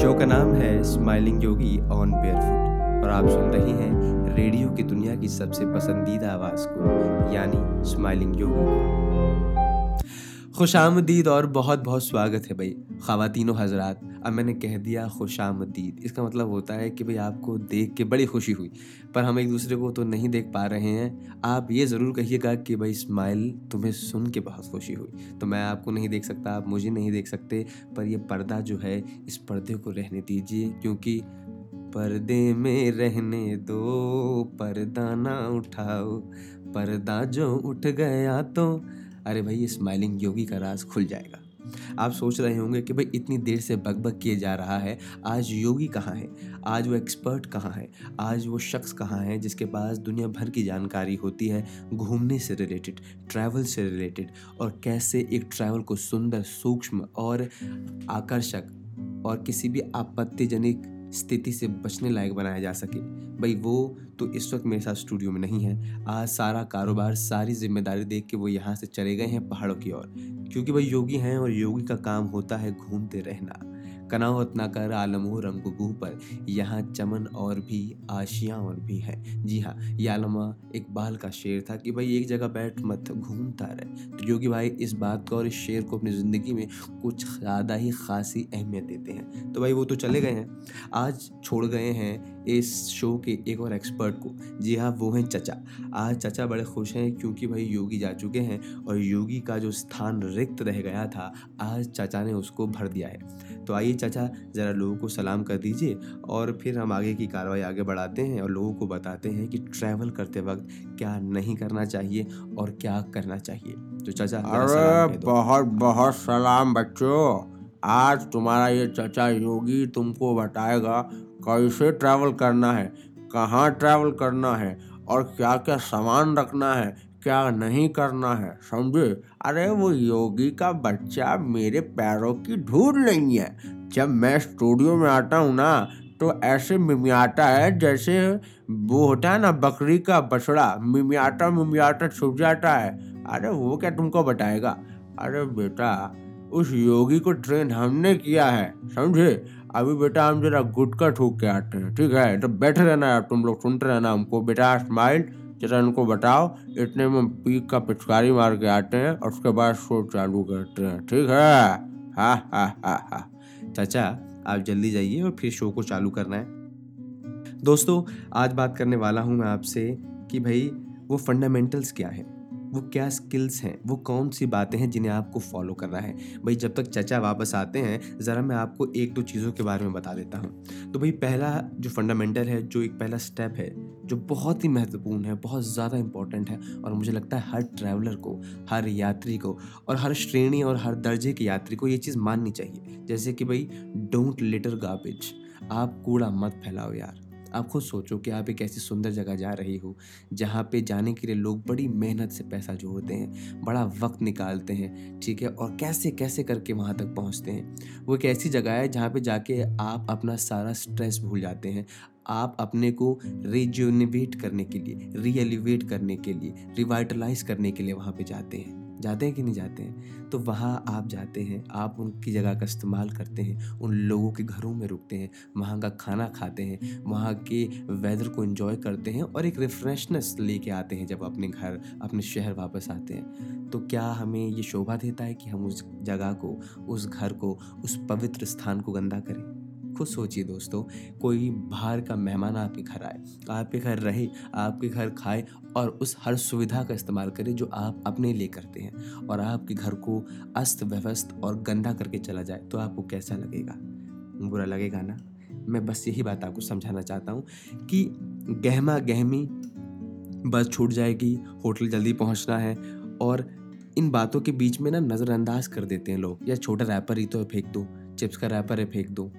Show का नाम है स्माइलिंग योगी ऑन बेयरफुट और आप सुन रहे हैं रेडियो की दुनिया की सबसे पसंदीदा आवाज़ को, यानी स्माइलिंग योगी को। खुश आमदीद और बहुत बहुत स्वागत है भाई। ख़वातीनों हजरात, अब मैंने कह दिया खुश आमदीद इसका मतलब होता है कि भाई आपको देख के बड़ी खुशी हुई। पर हम एक दूसरे को तो नहीं देख पा रहे हैं। आप ये ज़रूर कहिएगा कि भाई स्माइल तुम्हें सुन के बहुत खुशी हुई। तो मैं आपको नहीं देख सकता, आप मुझे नहीं देख सकते। पर यह पर्दा जो है, इस पर्दे को रहने दीजिए। क्योंकि पर्दे में रहने दो, पर्दा ना उठाओ। पर्दा जो उठ गया तो अरे भाई, ये स्माइलिंग योगी का राज खुल जाएगा। आप सोच रहे होंगे कि भाई, इतनी देर से बकबक किए जा रहा है, आज योगी कहाँ है? आज वो एक्सपर्ट कहाँ है? आज वो शख्स कहाँ है जिसके पास दुनिया भर की जानकारी होती है, घूमने से रिलेटेड ट्रैवल से रिलेटेड और कैसे एक ट्रैवल को सुंदर, सूक्ष्म और आकर्षक और किसी भी आपत्तिजनक स्थिति से बचने लायक बनाया जा सके। भाई वो तो इस वक्त मेरे साथ स्टूडियो में नहीं है। आज सारा कारोबार, सारी ज़िम्मेदारी देख के वो यहाँ से चले गए हैं पहाड़ों की ओर। क्योंकि भाई योगी हैं और योगी का काम होता है घूमते रहना। कनावत ना कर आलमो रंगबू पर। यहाँ चमन और भी आशियाँ और भी है। जी हाँ ये आलमा इकबाल का शेर था कि भाई एक जगह बैठ मत घूमता रहे। तो योगी भाई इस बात को और इस शेर को अपनी ज़िंदगी में कुछ ज़्यादा ही खासी अहमियत देते हैं। तो भाई वो तो चले गए हैं। आज छोड़ गए हैं इस शो के एक और एक्सपर्ट को। जी हाँ वो हैं चचा। आज चचा बड़े खुश हैं क्योंकि भाई योगी जा चुके हैं और योगी का जो स्थान रिक्त रह गया था, आज चचा ने उसको भर दिया है। तो आइए चाचा ज़रा लोगों को सलाम कर दीजिए और फिर हम आगे की कार्रवाई आगे बढ़ाते हैं और लोगों को बताते हैं कि ट्रैवल करते वक्त क्या नहीं करना चाहिए और क्या करना चाहिए। तो चाचा अरे बहुत बहुत सलाम बच्चों। आज तुम्हारा ये चाचा योगी तुमको बताएगा कैसे ट्रैवल करना है कहाँ ट्रैवल करना है और क्या क्या सामान रखना है क्या नहीं करना है, समझे? अरे, वो योगी का बच्चा मेरे पैरों की धूल नहीं है। जब मैं स्टूडियो में आता हूँ ना तो ऐसे मिमियाटा है जैसे वो होता है ना, बकरी का बछड़ा, मिमियाटा मिमियाटा छुप जाता है। अरे, वो क्या तुमको बताएगा? अरे, बेटा, उस योगी को ट्रेन हमने किया है, समझे? अभी बेटा, हम जरा गुटका ठूक के आते हैं, ठीक है? तो बैठे रहना यार, तुम लोग सुनते रहना हमको, बेटा स्माइल जरा उनको बताओ इतने में पीक का पिचकारी मार के आते हैं और उसके बाद शो चालू करते हैं। ठीक है? हा हा हा हा। चाचा, आप जल्दी जाइए और फिर शो को चालू करना है। दोस्तों, आज बात करने वाला हूँ मैं आपसे कि भाई, वो फंडामेंटल्स क्या है? वो क्या स्किल्स हैं? वो कौन सी बातें हैं जिन्हें आपको फॉलो करना है? भाई, जब तक चचा वापस आते हैं, ज़रा मैं आपको एक दो चीज़ों के बारे में बता देता हूँ। तो भाई, पहला जो फंडामेंटल है, जो एक पहला स्टेप है जो बहुत ही महत्वपूर्ण है, बहुत ज़्यादा इंपॉर्टेंट है और मुझे लगता है हर ट्रैवलर को, हर यात्री को और हर श्रेणी और हर दर्जे के यात्री को ये चीज़ माननी चाहिए। जैसे कि भाई डोंट लिटर गार्बेज आप कूड़ा मत फैलाओ यार। आप खुद सोचो कि आप एक ऐसी सुंदर जगह जा रही हो, जहाँ पे जाने के लिए लोग बड़ी मेहनत से पैसा जोड़ते हैं, बड़ा वक्त निकालते हैं, ठीक है, और कैसे कैसे करके वहाँ तक पहुँचते हैं। वो एक ऐसी जगह है जहाँ पे जाके आप अपना सारा स्ट्रेस भूल जाते हैं। आप अपने को रिज्यूनिवेट करने के लिए रीएलिवेट करने के लिए रिवाइटलाइज करने के लिए वहाँ पे जाते हैं। जाते हैं कि नहीं जाते हैं? तो वहाँ आप जाते हैं, आप उनकी जगह का इस्तेमाल करते हैं, उन लोगों के घरों में रुकते हैं, वहाँ का खाना खाते हैं, वहाँ के वेदर को इन्जॉय करते हैं और एक रिफ्रेशनेस लेके आते हैं जब अपने घर, अपने शहर वापस आते हैं। तो क्या हमें ये शोभा देता है कि हम उस जगह को, उस घर को, उस पवित्र स्थान को गंदा करें? खुद सोचिए दोस्तों, कोई बाहर का मेहमान आपके घर आए, आपके घर रहे, आपके घर खाए और उस हर सुविधा का इस्तेमाल करें जो आप अपने लिए करते हैं और आपके घर को अस्त व्यवस्थ और गंदा करके चला जाए तो आपको कैसा लगेगा? बुरा लगेगा ना? मैं बस यही बात आपको समझाना चाहता हूँ कि गहमा गहमी बस छूट जाएगी, होटल जल्दी पहुँचना है और इन बातों के बीच में ना नज़रअंदाज कर देते हैं लोग। या छोटा रैपर ही तो फेंक दो चिप्स का रैपर है फेंक दो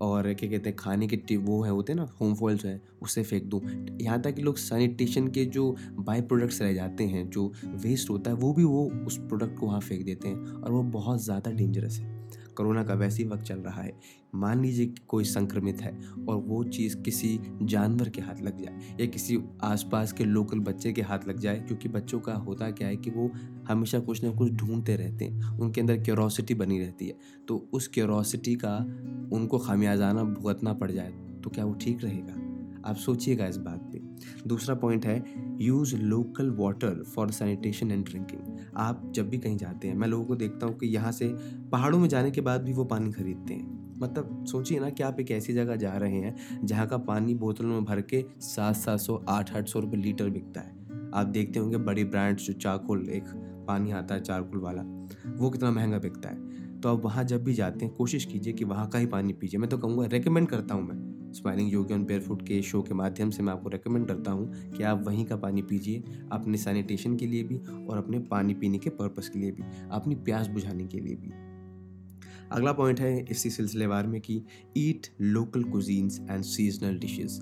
और क्या कहते हैं, खाने के वो है, होते हैं ना होम फॉल्स है उससे फेंक दूँ। यहाँ तक कि लोग सैनिटेशन के जो बाई प्रोडक्ट्स रह जाते हैं, जो वेस्ट होता है, वो भी वो उस प्रोडक्ट को वहाँ फेंक देते हैं और वो बहुत ज़्यादा डेंजरस है। कोरोना का वैसे ही वक्त चल रहा है। मान लीजिए कि कोई संक्रमित है और वो चीज़ किसी जानवर के हाथ लग जाए या किसी आसपास के लोकल बच्चे के हाथ लग जाए, क्योंकि बच्चों का होता क्या है कि वो हमेशा कुछ ना कुछ ढूंढते रहते हैं। उनके अंदर क्यूरोसिटी बनी रहती है। तो उस क्यूरोसिटी का उनको खामियाजाना भुगतना पड़ जाए तो क्या वो ठीक रहेगा? आप सोचिएगा इस बात पे। दूसरा पॉइंट है use local water for sanitation and drinking आप जब भी कहीं जाते हैं, मैं लोगों को देखता हूँ कि यहाँ से पहाड़ों में जाने के बाद भी वो पानी खरीदते हैं। मतलब सोचिए ना कि आप एक ऐसी जगह जा रहे हैं, जहाँ का पानी बोतलों में भर के सात सात सौ, आठ आठ सौ रुपये लीटर बिकता है। आप देखते होंगे बड़ी ब्रांड्स, जो चारकोल एक पानी आता है चारकोल वाला, वो कितना महँगा बिकता है। तो आप वहाँ जब भी जाते हैं, कोशिश कीजिए कि वहाँ का ही पानी पीजिए। मैं तो कहूँगा रेकमेंड करता हूँ मैं। Smiling Yogi on bare food के शो के माध्यम से मैं आपको रेकमेंड करता हूँ कि आप वहीं का पानी पीजिए, अपने सैनिटेशन के लिए भी और अपने पानी पीने के पर्पज़ के लिए भी, अपनी प्यास बुझाने के लिए भी। अगला पॉइंट है इसी सिलसिलेवार में कि eat local cuisines and seasonal dishes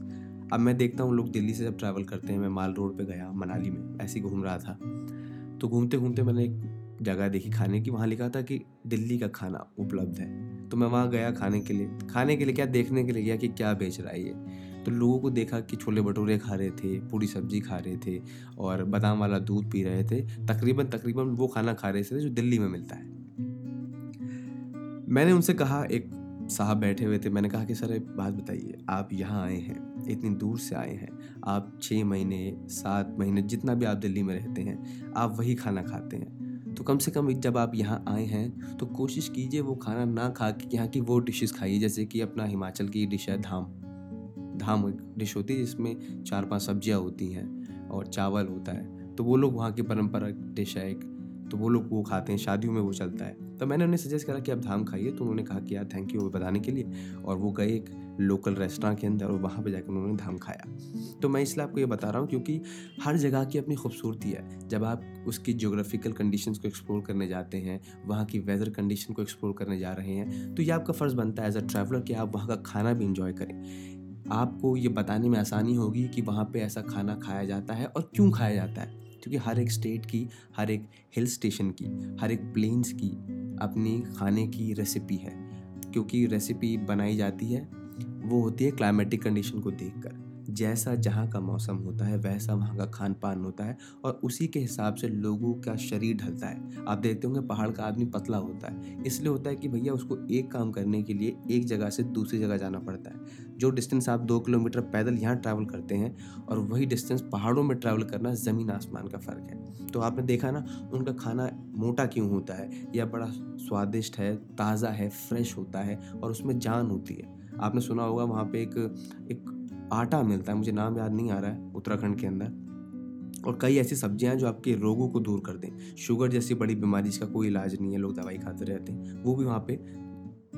अब मैं देखता हूँ, लोग दिल्ली से जब ट्रैवल करते हैं, मैं माल रोड पे गया, मनाली में, ऐसे घूम रहा था। तो घूमते घूमते मैंने एक जगह देखी खाने की, वहाँ लिखा था कि दिल्ली का खाना उपलब्ध है। तो मैं वहाँ गया खाने के लिए। खाने के लिए क्या, देखने के लिए गया कि क्या बेच रहा है ये। तो लोगों को देखा कि छोले भटूरे खा रहे थे, पूरी सब्ज़ी खा रहे थे और बादाम वाला दूध पी रहे थे। तकरीबन तकरीबन वो खाना खा रहे थे जो दिल्ली में मिलता है। मैंने उनसे कहा, एक साहब बैठे हुए थे। मैंने कहा कि, सर, एक बात बताइए, आप यहाँ आए हैं, इतनी दूर से आए हैं, आप छः महीने, सात महीने, जितना भी आप दिल्ली में रहते हैं, आप वही खाना खाते हैं। तो कम से कम जब आप यहाँ आए हैं तो कोशिश कीजिए वो खाना ना खा के यहाँ की वो डिशेस खाइए, जैसे कि अपना हिमाचल की डिश है, धाम। धाम एक डिश होती है, जिसमें चार पाँच सब्ज़ियाँ होती हैं और चावल होता है। तो वो लोग वहाँ की परंपरा डिश है, एक तो वो लोग वो खाते हैं, शादियों में वो चलता है। तो मैंने उन्हें सजेस्ट करा कि आप धाम खाइए। तो उन्होंने कहा कि यार थैंक यू बताने के लिए। और वो गए एक लोकल रेस्टोरेंट के अंदर और वहाँ पर जाकर उन्होंने धाम खाया। तो मैं इसलिए आपको ये बता रहा हूँ क्योंकि हर जगह की अपनी खूबसूरती है। जब आप उसकी जोग्राफिकल कंडीशंस को एक्सप्लोर करने जाते हैं, वहाँ की वेदर कंडीशन को एक्सप्लोर करने जा रहे हैं तो ये आपका फ़र्ज़ बनता है एज अ ट्रैवलर कि आप वहाँ का खाना भी इंजॉय करें। आपको ये बताने में आसानी होगी कि वहाँ पे ऐसा खाना खाया जाता है और क्यों खाया जाता है। क्योंकि हर एक स्टेट की, हर एक हिल स्टेशन की, हर एक प्लेन्स की अपनी खाने की रेसिपी है। क्योंकि रेसिपी बनाई जाती है, वो होती है क्लाइमेटिक कंडीशन को देखकर। जैसा जहाँ का मौसम होता है, वैसा वहाँ का खान पान होता है और उसी के हिसाब से लोगों का शरीर ढलता है। आप देखते होंगे पहाड़ का आदमी पतला होता है, इसलिए होता है कि भैया उसको एक काम करने के लिए एक जगह से दूसरी जगह जाना पड़ता है। जो डिस्टेंस आप दो किलोमीटर पैदल यहाँ ट्रैवल करते हैं और वही डिस्टेंस पहाड़ों में ट्रैवल करना ज़मीन आसमान का फ़र्क है। तो आपने देखा ना, उनका खाना मोटा क्यों होता है? या बड़ा स्वादिष्ट है, ताज़ा है, फ्रेश होता है और उसमें जान होती है। आपने सुना होगा वहाँ पे एक एक आटा मिलता है, मुझे नाम याद नहीं आ रहा है उत्तराखंड के अंदर। और कई ऐसी सब्ज़ियाँ हैं जो आपके रोगों को दूर कर दें। शुगर जैसी बड़ी बीमारी जिसका कोई इलाज नहीं है, लोग दवाई खाते रहते हैं, वो भी वहाँ पे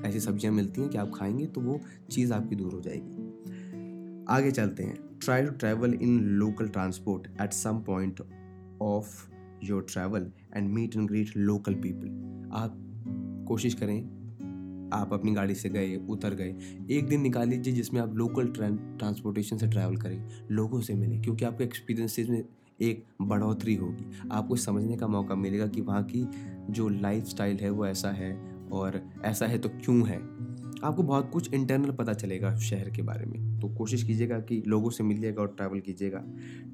ऐसी सब्ज़ियाँ मिलती हैं कि आप खाएँगे तो वो चीज़ आपकी दूर हो जाएगी। आगे चलते हैं। Try to travel in local transport at some point of your travel and meet and greet local people आप कोशिश करें आप अपनी गाड़ी से गए, उतर गए, एक दिन निकाल लीजिए जिसमें आप लोकल ट्रेन ट्रांसपोर्टेशन से ट्रैवल करें, लोगों से मिलें, क्योंकि आपके एक्सपीरियंसेस में एक बढ़ोतरी होगी। आपको समझने का मौका मिलेगा कि वहाँ की जो लाइफ है वो ऐसा है और ऐसा है तो क्यों है? आपको बहुत कुछ इंटरनल पता चलेगा शहर के बारे में। तो कोशिश कीजिएगा कि लोगों से मिलिएगा और ट्रैवल कीजिएगा।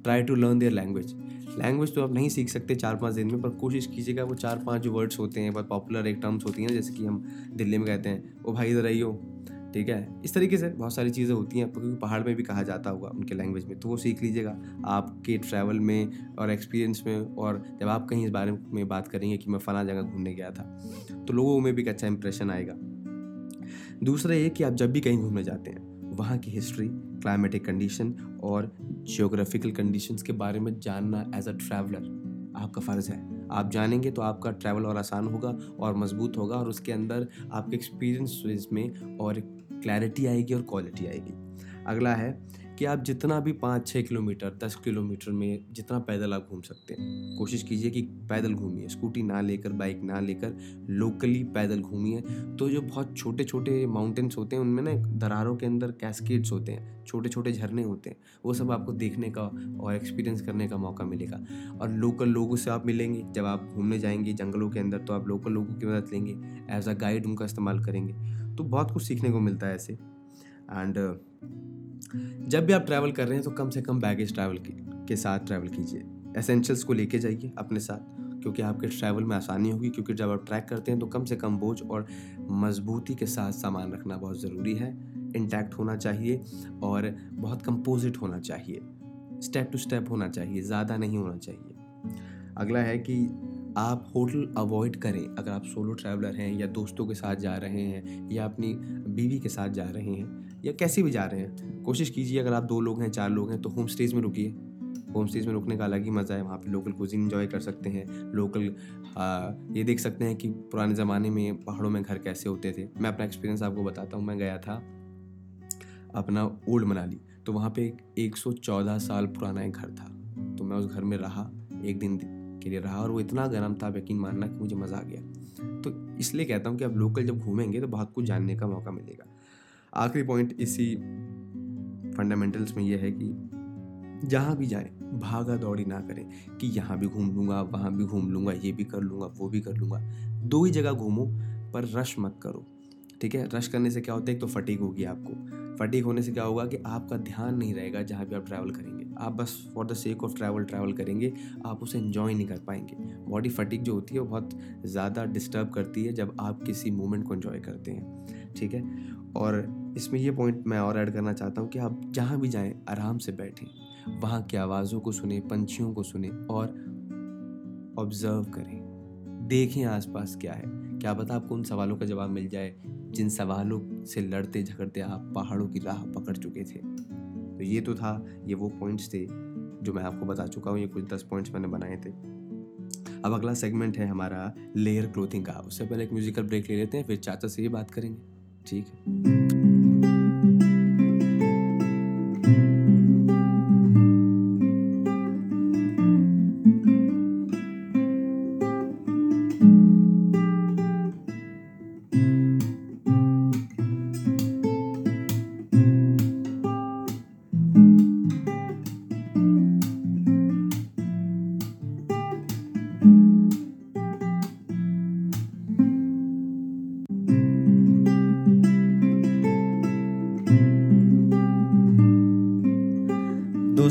Try to learn their language language तो आप नहीं सीख सकते चार पाँच दिन में, पर कोशिश कीजिएगा वो चार पाँच वर्ड्स होते हैं, बहुत पॉपुलर एक टर्म्स होती हैं, जैसे कि हम दिल्ली में कहते हैं, ओ भाई इधर आइयो। ठीक है? इस तरीके से बहुत सारी चीज़ें होती हैं, क्योंकि पहाड़ में भी कहा जाता होगा उनके लैंग्वेज में। तो वो सीख लीजिएगा। आपके ट्रैवल में और एक्सपीरियंस में और जब आप कहीं इस बारे में बात करेंगे कि मैं फ़ला जगह घूमने गया था तो लोगों में भी एक अच्छा इंप्रेशन आएगा। दूसरा ये कि आप जब भी कहीं घूमने जाते हैं, वहाँ की हिस्ट्री क्लाइमेटिक कंडीशन और जियोग्राफिकल कंडीशंस के बारे में जानना एज अ ट्रैवलर आपका फ़र्ज़ है। आप जानेंगे तो आपका ट्रैवल और आसान होगा और मज़बूत होगा और उसके अंदर आपके एक्सपीरियंस में और क्लैरिटी आएगी और क्वालिटी आएगी। अगला है कि आप जितना भी पाँच छः किलोमीटर, दस किलोमीटर में जितना पैदल आप घूम सकते हैं। कोशिश कीजिए कि पैदल घूमिए, स्कूटी ना लेकर, बाइक ना लेकर, लोकली पैदल घूमिए। तो जो बहुत छोटे छोटे माउंटेन्स होते हैं, उनमें ना दरारों के अंदर कैस्केड्स होते हैं छोटे छोटे झरने होते हैं, वो सब आपको देखने का और एक्सपीरियंस करने का मौका मिलेगा। और लोकल लोगों से आप मिलेंगे, जब आप घूमने जाएँगे जंगलों के अंदर तो आप लोकल लोगों की मदद लेंगे एज अ गाइड उनका इस्तेमाल करेंगे। तो बहुत कुछ सीखने को मिलता है ऐसे। एंड जब भी आप ट्रैवल कर रहे हैं तो कम से कम बैगेज ट्रैवल के साथ ट्रैवल कीजिए। एसेंशियल्स को लेके जाइए अपने साथ, क्योंकि आपके ट्रैवल में आसानी होगी, क्योंकि जब आप ट्रैक करते हैं तो कम से कम बोझ और मजबूती के साथ सामान रखना बहुत ज़रूरी है। इंटैक्ट होना चाहिए और बहुत कंपोजिट होना चाहिए। स्टेप टू स्टेप होना चाहिए, ज़्यादा नहीं होना चाहिए। अगला है कि आप होटल अवॉइड करें। अगर आप सोलो ट्रैवलर हैं या दोस्तों के साथ जा रहे हैं या अपनी बीवी के साथ जा रहे हैं या कैसे भी जा रहे हैं। कोशिश कीजिए, अगर आप दो लोग हैं, चार लोग हैं तो होम स्टेज में रुकिए। होम स्टेज में रुकने का अलग ही मज़ा है। वहाँ पे लोकल कुजिन इंजॉय कर सकते हैं। लोकल ये देख सकते हैं कि पुराने ज़माने में पहाड़ों में घर कैसे होते थे। मैं अपना एक्सपीरियंस आपको बताता हूँ। मैं गया था अपना ओल्ड मनाली। तो वहाँ पे एक सौ चौदह साल पुराना एक घर था। तो मैं उस घर में रहा, एक दिन के लिए रहा और वो इतना गर्म था यकीन मानना कि मुझे मज़ा आ गया। तो इसलिए कहता हूँ कि आप लोकल जब घूमेंगे तो बहुत कुछ जानने का मौका मिलेगा। आखिरी पॉइंट इसी फंडामेंटल्स में यह है कि जहाँ भी जाए, भागा दौड़ी ना करें कि यहाँ भी घूम लूँगा, वहाँ भी घूम लूँगा, ये भी कर लूँगा, वो भी कर लूँगा। दो ही जगह घूमो, पर रश मत करो, ठीक है? रश करने से क्या होता है? एक तो फटीक होगी आपको। फटीक होने से क्या होगा कि आपका ध्यान नहीं रहेगा जहाँ भी आप ट्रैवल करेंगे। आप बस for the sake of travel travel करेंगे, आप उसे इन्जॉय नहीं कर पाएँगे। बॉडी फटीक जो होती है, वो बहुत ज़्यादा डिस्टर्ब करती है जब आप किसी मोमेंट को इन्जॉय करते हैं, ठीक है? और इसमें ये पॉइंट मैं और ऐड करना चाहता हूँ कि आप जहाँ भी जाएँ, आराम से बैठें। वहाँ की आवाज़ों को सुने, पंछियों को सुने और ऑब्ज़र्व करें। देखें आसपास क्या है। क्या पता आपको उन सवालों का जवाब मिल जाए, जिन सवालों से लड़ते झगड़ते आप पहाड़ों की राह पकड़ चुके थे। तो ये तो था, ये वो पॉइंट्स थे जो मैं आपको बता चुका हूँ, ये कुछ दस पॉइंट्स मैंने बनाए थे। अब अगला सेगमेंट है हमारा लेयर क्लोथिंग का। उससे पहले एक म्यूजिकल ब्रेक ले लेते हैं, फिर चाचा से ही बात करेंगे। ठीक है।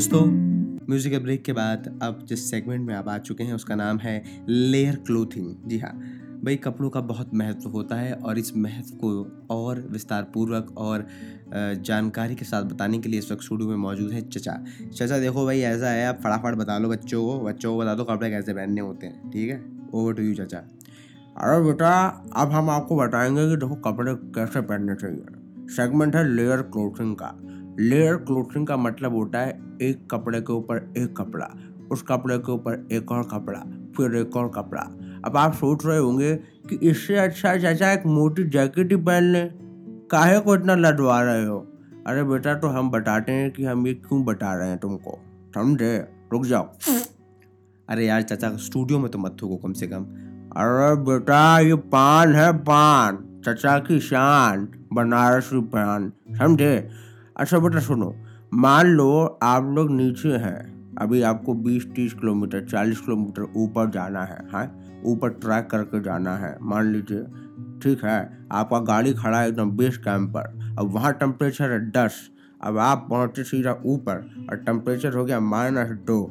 दोस्तों म्यूज़िक ब्रेक के बाद अब जिस सेगमेंट में आप आ चुके हैं, उसका नाम है लेयर क्लोथिंग जी हाँ भाई कपड़ों का बहुत महत्व होता है और इस महत्व को और विस्तार पूर्वक और जानकारी के साथ बताने के लिए इस वक्त स्टूडियो में मौजूद है चचा। चचा, देखो भाई, ऐसा है, आप फटाफट बता लो बच्चों को बच्चों को बता दो कपड़े कैसे पहनने होते हैं, ठीक है? ओवर टू यू चचा। अरे बेटा, अब हम आपको बताएँगे कि देखो कपड़े कैसे पहनने चाहिए। सेगमेंट है लेयर क्लोथिंग का। लेयर क्लोथिंग का मतलब होता है एक कपड़े के ऊपर एक कपड़ा, उस कपड़े के ऊपर एक और कपड़ा, फिर एक और कपड़ा। अब आप सोच रहे होंगे कि इससे अच्छा चाचा एक मोटी जैकेट ही पहन लें। काहे को इतना लदवा रहे हो? अरे बेटा तो हम बताते हैं कि हम ये क्यों बता रहे हैं तुमको। समझे? रुक जाओ। अरे यार, चाचा स्टूडियो में तो मत थोको कम से कम। अरे बेटा, ये पान है पान। चचा की शान, बनारसी पान। समझे? अच्छा बेटा सुनो मान लो आप लोग नीचे हैं अभी आपको 20-30 किलोमीटर 40 किलोमीटर ऊपर जाना है हाँ? ऊपर ट्रैक करके जाना है मान लीजिए ठीक है? आपका गाड़ी खड़ा है एकदम बेस कैंप पर अब वहाँ टेम्परेचर है दस अब आप पहुँचे सीधा ऊपर और टेम्परेचर हो गया माइनस दो।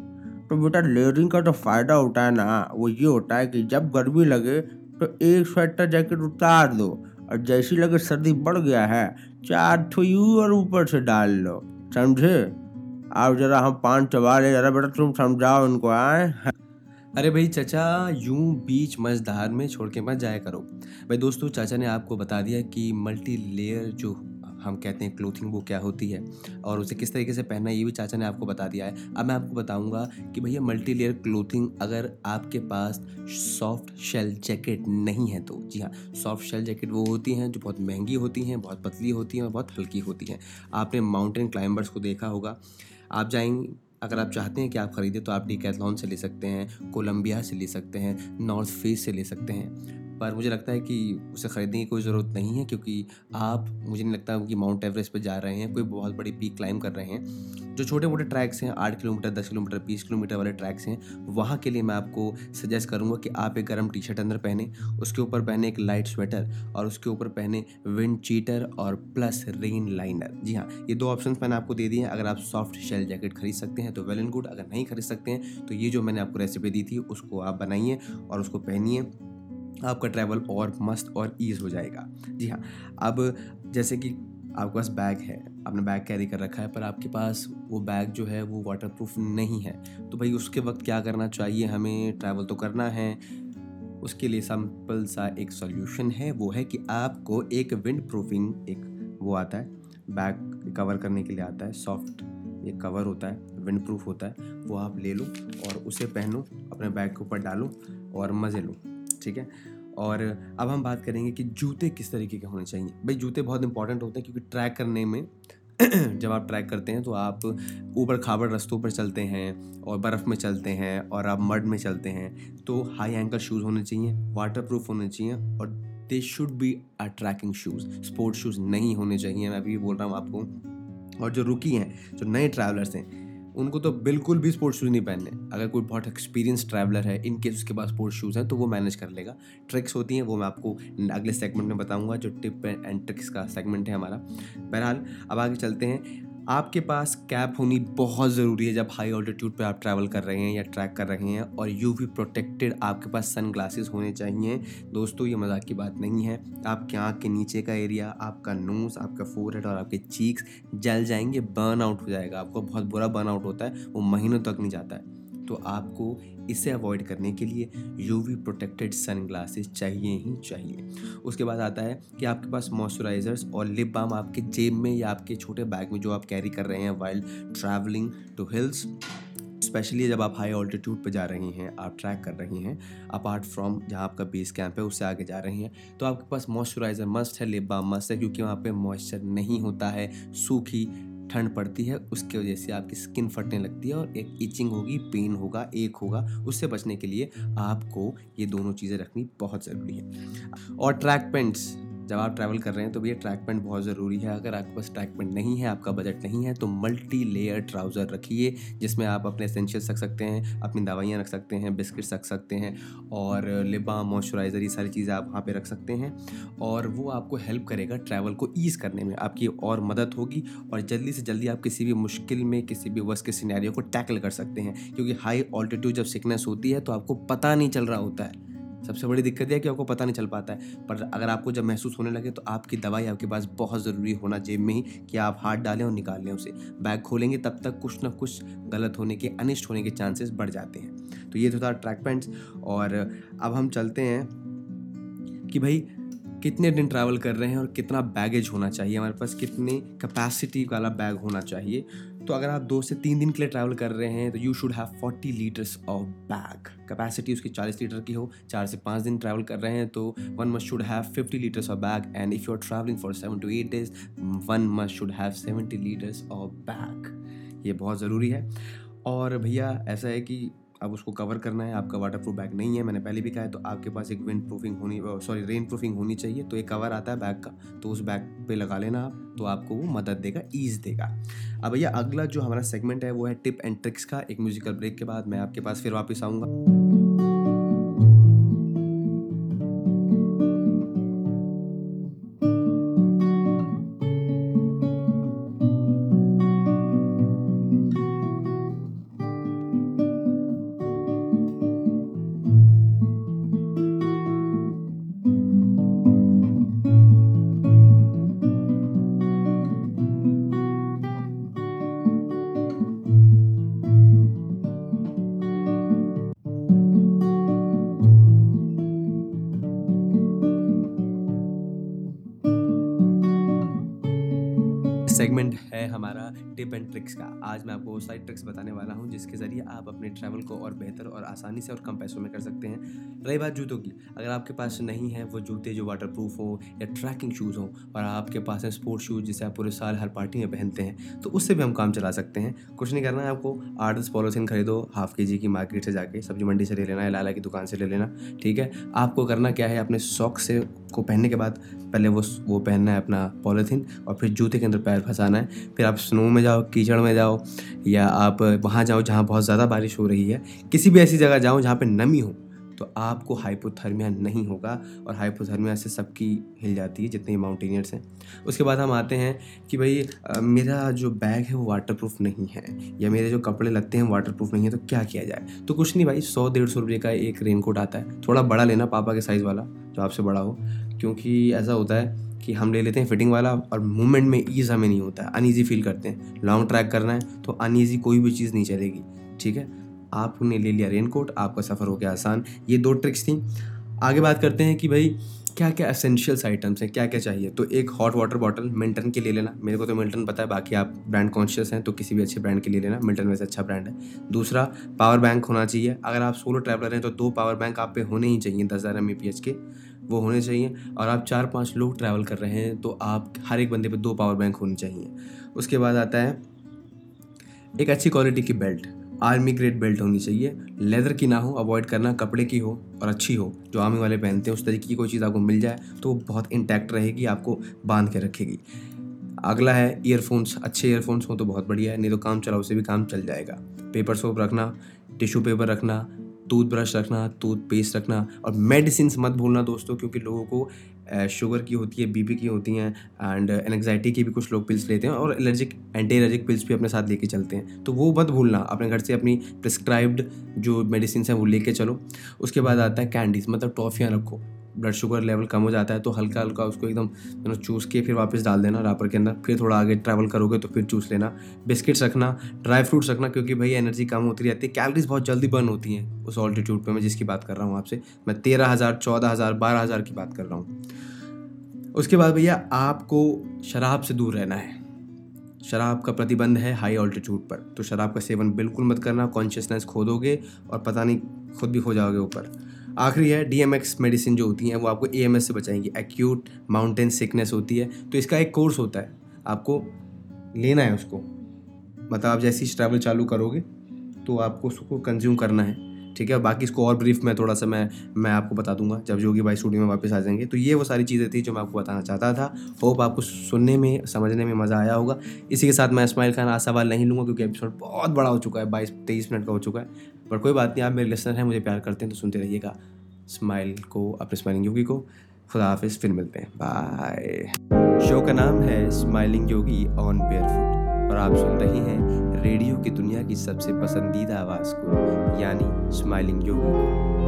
तो बेटा लेयरिंग का जो तो फ़ायदा होता है ना वो ये होता है कि जब गर्मी लगे तो एक स्वेटर जैकेट उतार दो और जैसी लगे सर्दी बढ़ गया है चार ठो यू और ऊपर से डाल लो, समझे? आप जरा हम पान चबा ले, जरा बेटा तुम समझाओ उनको, आए? अरे भाई चाचा, यूँ बीच मझधार में छोड़ के मत जाया करो। भाई दोस्तों, चाचा ने आपको बता दिया कि मल्टी लेयर जो हम कहते हैं क्लोथिंग वो क्या होती है और उसे किस तरीके से पहनना ये भी चाचा ने आपको बता दिया है। अब मैं आपको बताऊँगा कि भैया मल्टी लेयर क्लोथिंग अगर आपके पास सॉफ्ट शेल जैकेट नहीं है तो जी हाँ सॉफ्ट शेल जैकेट वो होती हैं जो बहुत महँगी होती हैं, बहुत पतली होती हैं और बहुत हल्की होती हैं। आपने माउंटेन क्लाइंबर्स को देखा होगा। आप जाएँगे अगर आप चाहते हैं कि आप ख़रीदें तो आप कैथलॉन से ले सकते हैं कोलंबिया से ले सकते हैं नॉर्थ फेस से ले सकते हैं। पर मुझे लगता है कि उसे ख़रीदने की कोई ज़रूरत नहीं है, क्योंकि आप, मुझे नहीं लगता कि माउंट एवरेस्ट पर जा रहे हैं, कोई बहुत बड़ी पीक क्लाइंब कर रहे हैं। जो छोटे मोटे ट्रैक्स हैं, आठ किलोमीटर, दस किलोमीटर, बीस किलोमीटर वाले ट्रैक्स हैं, वहाँ के लिए मैं आपको सजेस्ट करूँगा कि आप एक गर्म टी शर्ट अंदर पहने, उसके ऊपर पहने एक लाइट स्वेटर और उसके ऊपर पहने विंड चीटर और प्लस रेन लाइनर जी हाँ ये दो ऑप्शन मैंने आपको दे दिए हैं। अगर आप सॉफ्ट शेल जैकेट खरीद सकते हैं तो वेल एंड गुड अगर नहीं खरीद सकते हैं तो ये जो मैंने आपको रेसिपी दी थी, उसको आप बनाइए और उसको पहनिए। आपका ट्रैवल और मस्त और ईज हो जाएगा। जी हाँ अब जैसे कि आपके पास बैग है, आपने बैग कैरी कर रखा है, पर आपके पास वो बैग जो है, वो वाटर प्रूफ नहीं है। तो भाई उसके वक्त क्या करना चाहिए? हमें ट्रैवल तो करना है। उसके लिए सिंपल सा एक सॉल्यूशन है, वो है कि आपको एक विंड प्रूफिंग एक वो आता है बैग कवर करने के लिए आता है सॉफ्ट एक कवर होता है विंड प्रूफ होता है, वो आप ले लो और उसे पहनो, अपने बैग के ऊपर डालो और मज़े लो, ठीक है? और अब हम बात करेंगे कि जूते किस तरीके के होने चाहिए। भाई, जूते बहुत इंपॉर्टेंट होते हैं क्योंकि ट्रैक करने में, जब आप ट्रैक करते हैं तो आप ऊपर खाबड़ रस्तों पर चलते हैं और बर्फ़ में चलते हैं और आप मड में चलते हैं तो हाई एंकल शूज़ होने चाहिए वाटर प्रूफ होने चाहिए और they should be a trekking shoes sports shoes नहीं होने चाहिए। मैं अभी बोल रहा हूँ आपको, और जो रुकी हैं, जो नए ट्रैवलर्स हैं उनको तो बिल्कुल भी स्पोर्ट्स शूज़ नहीं पहनने। अगर कोई बहुत एक्सपीरियंस ट्रैवलर है इन केस उसके पास स्पोर्ट्स शूज़ हैं तो वो मैनेज कर लेगा। ट्रिक्स होती हैं, वो मैं आपको अगले सेगमेंट में बताऊँगा, जो टिप एंड ट्रिक्स का सेगमेंट है हमारा। बहरहाल, अब आगे चलते हैं। आपके पास कैप होनी बहुत ज़रूरी है जब हाई ऑल्टीट्यूड पर आप ट्रैवल कर रहे हैं या ट्रैक कर रहे हैं और यू वी प्रोटेक्टेड आपके पास सन ग्लासेस होने चाहिए। दोस्तों, ये मज़ाक की बात नहीं है। आपके आँख के नीचे का एरिया आपका नोज़ आपका फोरहेड और आपके चीक्स जल जाएँगे बर्न आउट हो जाएगा। आपको बहुत बुरा बर्न आउट होता है, वो महीनों तक नहीं जाता है। तो आपको इसे अवॉइड करने के लिए यूवी प्रोटेक्टेड सन चाहिए ही चाहिए। उसके बाद आता है कि आपके पास मॉइस्चराइजर्स और लिप बाम आपके जेब में या आपके छोटे बैग में जो आप कैरी कर रहे हैं wild travelling to hills specially जब आप हाई ऑल्टीट्यूड पर जा रहे हैं, आप ट्रैक कर रहे हैं अपार्ट फ्रॉम जहाँ आपका बेस कैंप है, उससे आगे जा रहे हैं तो आपके पास मॉइस्चराइज़र मस्ट है लिप बाम मस्ट है, क्योंकि वहाँ पे मॉइस्चर नहीं होता है, सूखी ठंड पड़ती है, उसके वजह से आपकी स्किन फटने लगती है और एक इचिंग होगी पेन होगा एक होगा, उससे बचने के लिए आपको ये दोनों चीज़ें रखनी बहुत ज़रूरी है। और ट्रैक पेंट्स जब आप ट्रैवल कर रहे हैं तो भैया ट्रैक पैंट बहुत ज़रूरी है। अगर आपके पास ट्रैक पैंट नहीं है, आपका बजट नहीं है तो मल्टी लेयर ट्राउज़र रखिए, जिसमें आप अपने एसेंशियल्स रख सकते हैं, अपनी दवाइयाँ रख सकते हैं बिस्किट्स रख सकते हैं, और लिबा मॉइस्चराइज़र ये सारी चीज़ें आप वहाँ पर रख सकते हैं, और वो आपको हेल्प करेगा ट्रैवल को ईज़ करने में। आपकी और मदद होगी, और जल्दी से जल्दी आप किसी भी मुश्किल में, किसी भी वर्ष के सिनेरियो को टैकल कर सकते हैं, क्योंकि हाई ऑल्टीट्यूड जब सिकनेस होती है तो आपको पता नहीं चल रहा होता है। सबसे बड़ी दिक्कत यह है कि आपको पता नहीं चल पाता है। पर अगर आपको जब महसूस होने लगे तो आपकी दवाई आपके पास बहुत ज़रूरी होना जेब में ही कि आप हाथ डालें और निकाल लें उसे। बैग खोलेंगे तब तक कुछ ना कुछ गलत होने के, अनिष्ट होने के चांसेस बढ़ जाते हैं। तो ये तो था ट्रैक पैंट्स और अब हम चलते हैं कि भाई कितने दिन ट्रैवल कर रहे हैं और कितना बैगेज होना चाहिए। हमारे पास कितनी कैपेसिटी वाला बैग होना चाहिए। तो अगर आप दो से तीन दिन के लिए ट्रैवल कर रहे हैं तो you should have forty litres of bag capacity उसकी चालीस लीटर की हो, चार से पाँच दिन ट्रैवल कर रहे हैं तो one must should have fifty litres of bag and if you are travelling for seven to eight days one must should have seventy litres of bag ये बहुत ज़रूरी है। और भैया, ऐसा है कि अब उसको कवर करना है, आपका वाटर प्रूफ बैग नहीं है, मैंने पहले भी कहा है तो आपके पास एक विंड प्रूफिंग होनी सॉरी रेन प्रूफिंग होनी चाहिए तो एक कवर आता है बैग का तो उस बैग पे लगा लेना आप तो आपको वो मदद देगा ईज देगा। अब भैया, अगला जो हमारा सेगमेंट है, वो है टिप एंड ट्रिक्स का, एक म्यूजिकल ब्रेक के बाद मैं आपके पास फिर वापस आऊँगा। सेगमेंट है हमारा टिप एंड ट्रिक्स का। आज मैं आपको वो सारी ट्रिक्स बताने वाला हूँ, जिसके ज़रिए आप अपने ट्रैवल को और बेहतर और आसानी से और कम पैसों में कर सकते हैं। रही बात जूतों की, अगर आपके पास नहीं है वो जूते जो वाटर प्रूफ हो या ट्रैकिंग शूज़ हो और आपके पास है स्पोर्ट्स शूज़ जिसे आप पूरे साल हर पार्टी में पहनते हैं तो उससे भी हम काम चला सकते हैं। कुछ नहीं करना है आपको आठ दस पॉलोथिन खरीदो हाफ़ के जी की मार्केट से जाके सब्ज़ी मंडी से ले लेना, या लाला की दुकान से ले लेना, ठीक है? आपको करना क्या है, अपने शौक से को पहनने के बाद पहले वो वो पहनना है अपना पॉलीथीन और फिर जूते के अंदर पैर फंसाना है, फिर आप स्नो में जाओ कीचड़ में जाओ, या आप वहाँ जाओ जहाँ बहुत ज़्यादा बारिश हो रही है, किसी भी ऐसी जगह जाओ जहाँ पर नमी हो तो आपको हाइपोथर्मिया नहीं होगा और हाइपोथर्मिया से सबकी हिल जाती है, जितने माउंटेनियर्स हैं। उसके बाद हम आते हैं कि भाई मेरा जो बैग है वो वाटर प्रूफ नहीं है, या मेरे जो कपड़े लगते हैं वाटर प्रूफ नहीं है तो क्या किया जाए? तो कुछ नहीं भाई, सौ डेढ़ सौ रुपये का एक रेनकोट आता है। थोड़ा बड़ा लेना पापा के साइज़ वाला, जो आपसे बड़ा हो, क्योंकि ऐसा होता है कि हम ले लेते हैं फिटिंग वाला और मूवमेंट में ईज़ हमें नहीं होता है अनईजी फील करते हैं। लॉन्ग ट्रैक करना है तो अनईजी कोई भी चीज़ नहीं चलेगी, ठीक है? आपने ले लिया रेनकोट आपका सफ़र हो गया आसान। ये दो ट्रिक्स थी। आगे बात करते हैं कि भाई क्या क्या एसेंशियल्स आइटम्स हैं क्या क्या चाहिए? तो एक हॉट वाटर बॉटल मिल्टन के ले लेना। मेरे को तो मिल्टन पता है, बाकी आप ब्रांड कॉन्शियस हैं तो किसी भी अच्छे ब्रांड के लिए लेना। मिल्टन वैसे अच्छा ब्रांड है। दूसरा पावर बैंक होना चाहिए। अगर आप सोलो ट्रैवलर हैं तो दो पावर बैंक आप पे होने ही चाहिए, दस हज़ार एम के। वो होने चाहिए। और आप चार पाँच लोग ट्रैवल कर रहे हैं तो आप हर एक बंदे पे दो पावर बैंक होनी चाहिए। उसके बाद आता है, एक अच्छी क्वालिटी की बेल्ट आर्मी ग्रेड बेल्ट होनी चाहिए। लेदर की ना हो अवॉइड करना, कपड़े की हो और अच्छी हो, जो आर्मी वाले पहनते हैं, उस तरीके की कोई चीज़ आपको मिल जाए तो वो बहुत इंटैक्ट रहेगी, आपको बाँध के रखेगी। अगला है ईयरफोन्स अच्छे ईयरफोन्स हो तो बहुत बढ़िया है, नहीं तो काम चलाओ से भी काम चल जाएगा। पेपर सोप रखना टिश्यू पेपर रखना टूथब्रश रखना टूथपेस्ट रखना और मेडिसिन मत भूलना दोस्तों, क्योंकि लोगों को शुगर की होती है बीपी की होती हैं एंड एनजाइटी की भी कुछ लोग पिल्स लेते हैं और एलर्जिक एंटी एलर्जिक पिल्स भी अपने साथ लेके चलते हैं। तो वो मत भूलना, अपने घर से अपनी प्रिस्क्राइब्ड जो मेडिसिन हैं वो लेके चलो। उसके बाद आता है कैंडीज मतलब टॉफ़ियाँ रखो। ब्लड शुगर लेवल कम हो जाता है तो हल्का हल्का उसको एकदम यू चूस के फिर वापस डाल देना रापर के अंदर। फिर थोड़ा आगे ट्रैवल करोगे तो फिर चूस लेना। बिस्किट्स रखना ड्राई फ्रूट्स रखना, क्योंकि भाई एनर्जी कम होती रहती है। कैलरीज बहुत जल्दी बर्न होती हैं उस ऑल्टीट्यूड पर मैं जिसकी बात कर रहा हूँ आपसे। मैं तेरह हज़ार, चौदह हज़ार, बारह हज़ार की बात कर रहा हूँ। उसके बाद भैया, आपको शराब से दूर रहना है। शराब का प्रतिबंध है हाई ऑल्टीट्यूड पर। तो शराब का सेवन बिल्कुल मत करना कॉन्शियसनेस खो दोगे और पता नहीं, खुद भी खो जाओगे ऊपर। आखिरी है डीएमएक्स मेडिसिन जो होती हैं, वो आपको ए से बचाएँगी। एक्यूट माउंटेन सिकनेस होती है। तो इसका एक कोर्स होता है। आपको लेना है उसको। मतलब आप जैसे ही ट्रैवल चालू करोगे तो आपको उसको कंज्यूम करना है। ठीक है? बाकी इसको और ब्रीफ में थोड़ा सा मैं मैं आपको बता दूँगा। जब जोगी भाई स्टूडियो में वापस आ जाएँगे। तो ये वो सारी चीज़ें थी जो मैं आपको बताना चाहता था। होप आपको सुनने में, समझने में मज़ा आया होगा। इसी के साथ मैं इसमाइल खान आज सवाल नहीं लूँगा, क्योंकि एपिसोड बहुत बड़ा हो चुका है। बाईस, तेईस मिनट का हो चुका है। पर कोई बात नहीं, आप मेरे लिसनर हैं, मुझे प्यार करते हैं तो सुनते रहिएगा स्माइल को, अपने स्माइलिंग योगी को। खुदा हाफिज, फिर मिलते हैं। बाय शो का नाम है smiling Yogi on barefoot और आप सुन रहे हैं रेडियो की दुनिया की सबसे पसंदीदा आवाज़ को, यानी स्माइलिंग योगी को।